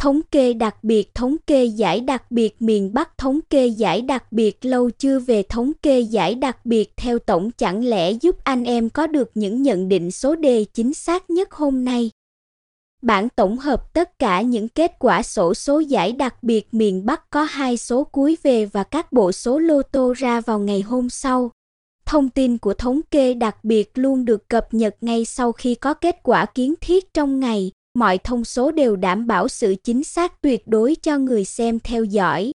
Thống kê đặc biệt, thống kê giải đặc biệt, miền Bắc thống kê giải đặc biệt, lâu chưa về thống kê giải đặc biệt theo tổng, chẳng lẽ giúp anh em có được những nhận định số đề chính xác nhất hôm nay. Bản tổng hợp tất cả những kết quả sổ số giải đặc biệt, miền Bắc có hai số cuối về và các bộ số lô tô ra vào ngày hôm sau. Thông tin của thống kê đặc biệt luôn được cập nhật ngay sau khi có kết quả kiến thiết trong ngày mọi thông số đều đảm bảo sự chính xác tuyệt đối cho người xem theo dõi.